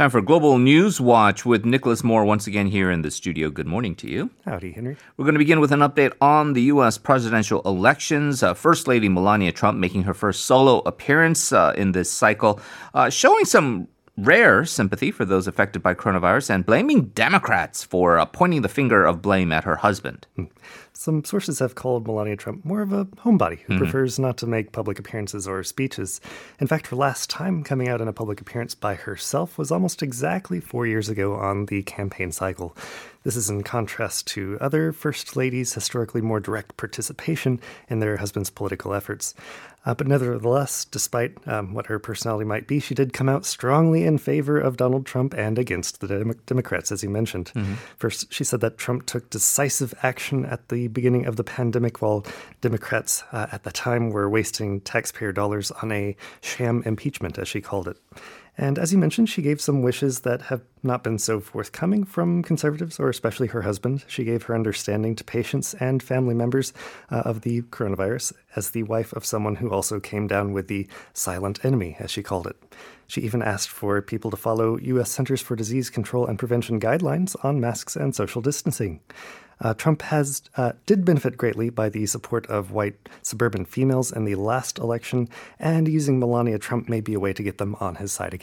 Time for Global News Watch with Nicholas Moore once again here in the studio. Good morning to you. Howdy, Henry. We're going to begin with an update on the U.S. presidential elections. Uh, First Lady Melania Trump making her first solo appearance uh, in this cycle, uh, showing some rare sympathy for those affected by coronavirus and blaming Democrats for uh, pointing the finger of blame at her husband. Some sources have called Melania Trump more of a homebody who prefers not to make public appearances or speeches. In fact, her last time coming out in a public appearance by herself was almost exactly four years ago on the campaign cycle. This is in contrast to other First Ladies' historically more direct participation in their husband's political efforts. Uh, but nevertheless, despite um, what her personality might be, she did come out strongly in favor of Donald Trump and against the Dem- Democrats, as you mentioned. First, she said that Trump took decisive action at the beginning of the pandemic, while Democrats uh, at the time were wasting taxpayer dollars on a sham impeachment, as she called it. And as you mentioned, she gave some wishes that have not been so forthcoming from conservatives, or especially her husband. She gave her understanding to patients and family members uh, of the coronavirus as the wife of someone who also came down with the silent enemy, as she called it. She even asked for people to follow U.S. Centers for Disease Control and Prevention guidelines on masks and social distancing. Uh, Trump has uh, did benefit greatly by the support of white suburban females in the last election, and using Melania Trump may be a way to get them on his side again.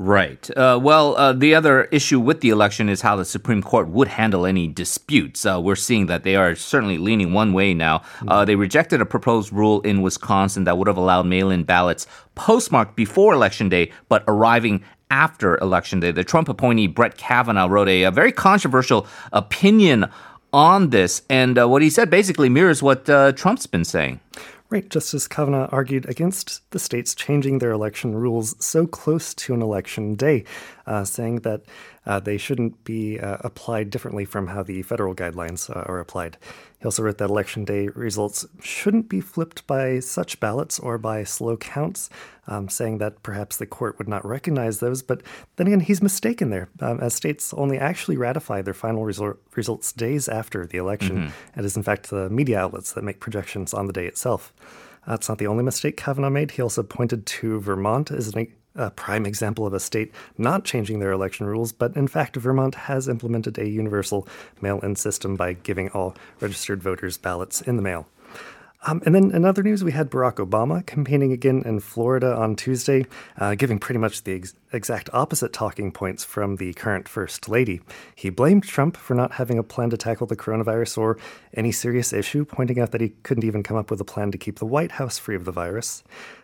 Right. Uh, well, uh, the other issue with the election is how the Supreme Court would handle any disputes. Uh, we're seeing that they are certainly leaning one way now. Uh, they rejected a proposed rule in Wisconsin that would have allowed mail in ballots postmarked before Election Day, but arriving after Election Day. The Trump appointee Brett Kavanaugh wrote a, a very controversial opinion on this, and uh, what he said basically mirrors what uh, Trump's been saying. Right, Justice Kavanaugh argued against the states changing their election rules so close to an election day, uh, saying that uh, they shouldn't be uh, applied differently from how the federal guidelines uh, are applied. He also wrote that election day results shouldn't be flipped by such ballots or by slow counts, um, saying that perhaps the court would not recognize those. But then again, he's mistaken there, um, as states only actually ratify their final resor- results days after the election. It is, in fact, the media outlets that make projections on the day itself. That's not the only mistake Kavanaugh made. He also pointed to Vermont as an, a prime example of a state not changing their election rules, but in fact, Vermont has implemented a universal mail in system by giving all registered voters ballots in the mail. Um, and then in other news, we had Barack Obama campaigning again in Florida on Tuesday, uh, giving pretty much the ex- exact opposite talking points from the current First Lady. He blamed Trump for not having a plan to tackle the coronavirus or any serious issue, pointing out that he couldn't even come up with a plan to keep the White House free of the virus.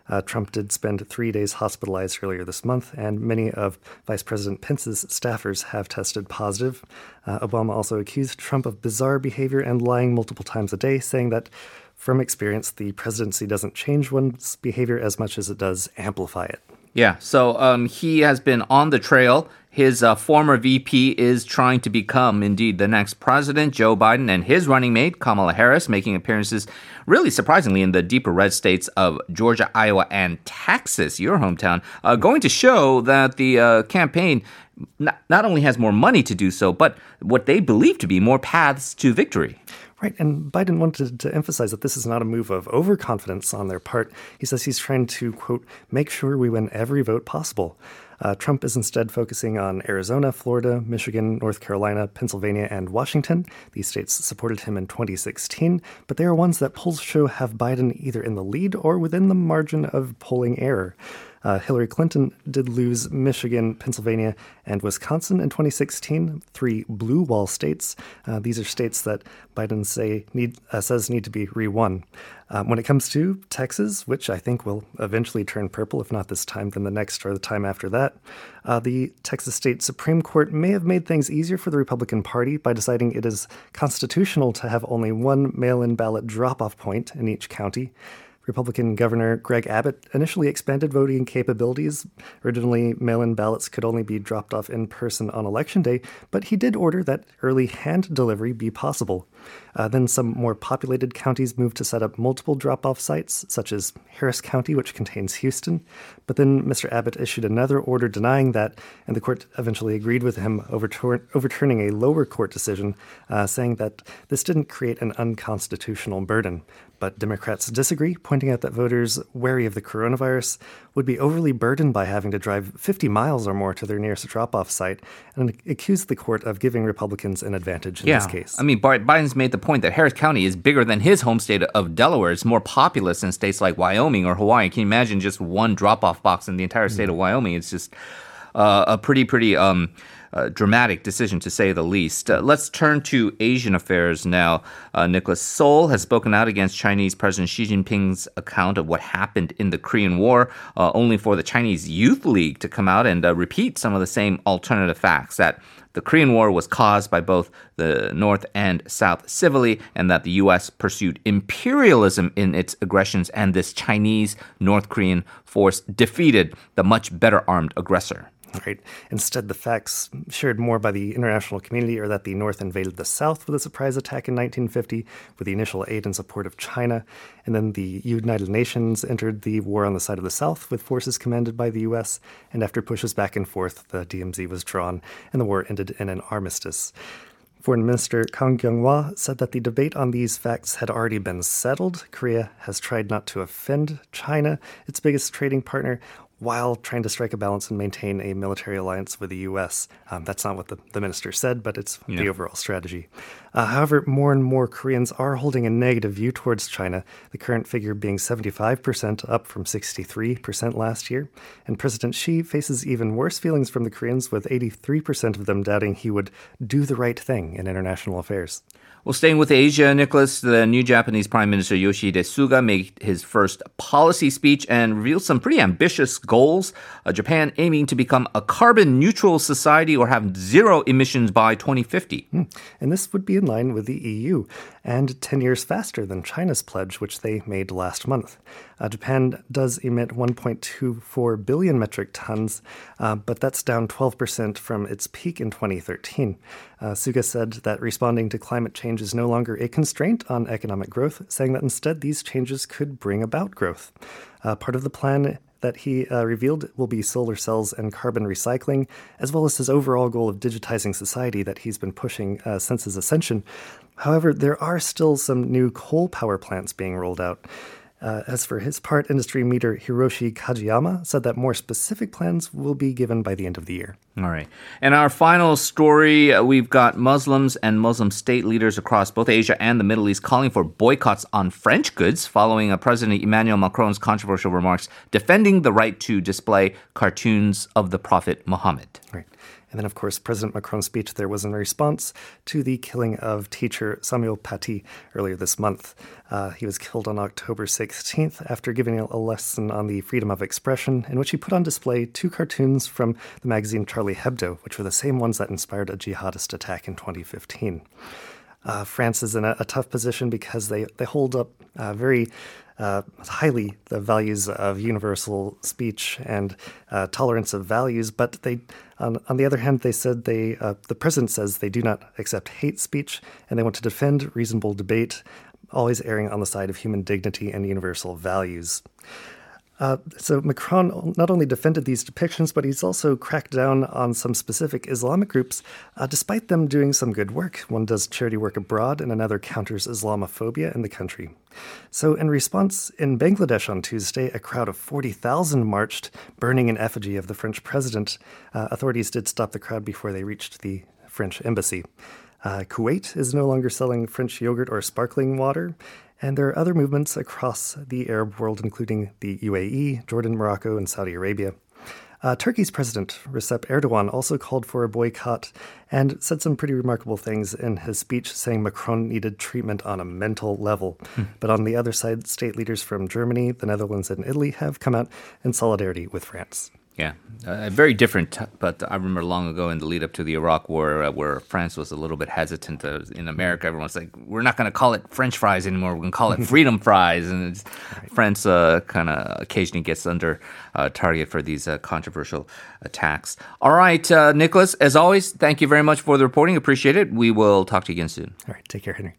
Uh, Trump did spend three days hospitalized earlier this month, and many of Vice President Pence's staffers have tested positive. Uh, Obama also accused Trump of bizarre behavior and lying multiple times a day, saying that from experience, the presidency doesn't change one's behavior as much as it does amplify it. Yeah, so um, he has been on the trail. His uh, former VP is trying to become, indeed, the next president, Joe Biden, and his running mate, Kamala Harris, making appearances, really surprisingly, in the deeper red states of Georgia, Iowa, and Texas, your hometown, uh, going to show that the uh, campaign not, not only has more money to do so, but what they believe to be more paths to victory. Right, and Biden wanted to emphasize that this is not a move of overconfidence on their part. He says he's trying to, quote, make sure we win every vote possible. Uh, Trump is instead focusing on Arizona, Florida, Michigan, North Carolina, Pennsylvania, and Washington. These states supported him in 2016, but they are ones that polls show have Biden either in the lead or within the margin of polling error. Uh, Hillary Clinton did lose Michigan, Pennsylvania, and Wisconsin in 2016, three blue wall states. Uh, these are states that Biden say need, uh, says need to be re-won. Um, when it comes to Texas, which I think will eventually turn purple, if not this time, then the next or the time after that, uh, the Texas State Supreme Court may have made things easier for the Republican Party by deciding it is constitutional to have only one mail in ballot drop off point in each county. Republican Governor Greg Abbott initially expanded voting capabilities. Originally, mail in ballots could only be dropped off in person on Election Day, but he did order that early hand delivery be possible. Uh, then some more populated counties moved to set up multiple drop off sites, such as Harris County, which contains Houston. But then Mr. Abbott issued another order denying that, and the court eventually agreed with him, overturn- overturning a lower court decision, uh, saying that this didn't create an unconstitutional burden. But Democrats disagree, pointing out that voters wary of the coronavirus would be overly burdened by having to drive 50 miles or more to their nearest drop off site and accused the court of giving Republicans an advantage in yeah. this case. I mean, Biden's made the point that Harris County is bigger than his home state of Delaware. It's more populous than states like Wyoming or Hawaii. Can you imagine just one drop off box in the entire state mm-hmm. of Wyoming? It's just uh, a pretty, pretty. Um, dramatic decision to say the least. Uh, let's turn to Asian affairs now. Uh, Nicholas Seoul has spoken out against Chinese President Xi Jinping's account of what happened in the Korean War, uh, only for the Chinese Youth League to come out and uh, repeat some of the same alternative facts that the Korean War was caused by both the North and South civilly, and that the U.S. pursued imperialism in its aggressions, and this Chinese North Korean force defeated the much better armed aggressor. Right. Instead, the facts shared more by the international community are that the North invaded the South with a surprise attack in 1950 with the initial aid and support of China. And then the United Nations entered the war on the side of the South with forces commanded by the U.S. And after pushes back and forth, the DMZ was drawn and the war ended in an armistice. Foreign Minister Kang Kyung-wha said that the debate on these facts had already been settled. Korea has tried not to offend China, its biggest trading partner, while trying to strike a balance and maintain a military alliance with the U.S. Um, that's not what the, the minister said, but it's yeah. the overall strategy. Uh, however, more and more Koreans are holding a negative view towards China, the current figure being 75%, up from 63% last year. And President Xi faces even worse feelings from the Koreans, with 83% of them doubting he would do the right thing in international affairs. Well, staying with Asia, Nicholas, the new Japanese Prime Minister Yoshihide Suga made his first policy speech and revealed some pretty ambitious goals. Uh, Japan aiming to become a carbon neutral society or have zero emissions by 2050. Hmm. And this would be in line with the EU and 10 years faster than China's pledge, which they made last month. Uh, Japan does emit 1.24 billion metric tons, uh, but that's down 12% from its peak in 2013. Uh, Suga said that responding to climate change is no longer a constraint on economic growth, saying that instead these changes could bring about growth. Uh, part of the plan that he uh, revealed will be solar cells and carbon recycling, as well as his overall goal of digitizing society that he's been pushing uh, since his ascension. However, there are still some new coal power plants being rolled out. Uh, as for his part, industry meter Hiroshi Kajiyama said that more specific plans will be given by the end of the year. All right. And our final story uh, we've got Muslims and Muslim state leaders across both Asia and the Middle East calling for boycotts on French goods following uh, President Emmanuel Macron's controversial remarks defending the right to display cartoons of the Prophet Muhammad. Right. And then, of course, President Macron's speech there was in response to the killing of teacher Samuel Paty earlier this month. Uh, he was killed on October 16th after giving a lesson on the freedom of expression, in which he put on display two cartoons from the magazine Charlie Hebdo, which were the same ones that inspired a jihadist attack in 2015. Uh, France is in a, a, tough position because they, they hold up uh, very uh, highly the values of universal speech and uh, tolerance of values, but they, on, on, the other hand, they said they, uh, the president says they do not accept hate speech and they want to defend reasonable debate, always erring on the side of human dignity and universal values. Uh, so Macron not only defended these depictions, but he's also cracked down on some specific Islamic groups, uh, despite them doing some good work. One does charity work abroad, and another counters Islamophobia in the country. So, in response, in Bangladesh on Tuesday, a crowd of 40,000 marched, burning an effigy of the French president. Uh, authorities did stop the crowd before they reached the French embassy. Uh, Kuwait is no longer selling French yogurt or sparkling water. And there are other movements across the Arab world, including the UAE, Jordan, Morocco, and Saudi Arabia. Uh, Turkey's President Recep Erdogan also called for a boycott and said some pretty remarkable things in his speech, saying Macron needed treatment on a mental level. Hmm. But on the other side, state leaders from Germany, the Netherlands, and Italy have come out in solidarity with France. Yeah, uh, very different. But I remember long ago in the lead up to the Iraq War, uh, where France was a little bit hesitant. Uh, in America, everyone's like, "We're not going to call it French fries anymore. We're going to call it freedom fries." And right. France uh, kind of occasionally gets under uh, target for these uh, controversial attacks. All right, Nicholas. As always, thank you very much for the reporting. Appreciate it. We will talk to you again soon. All right, take care, Henry.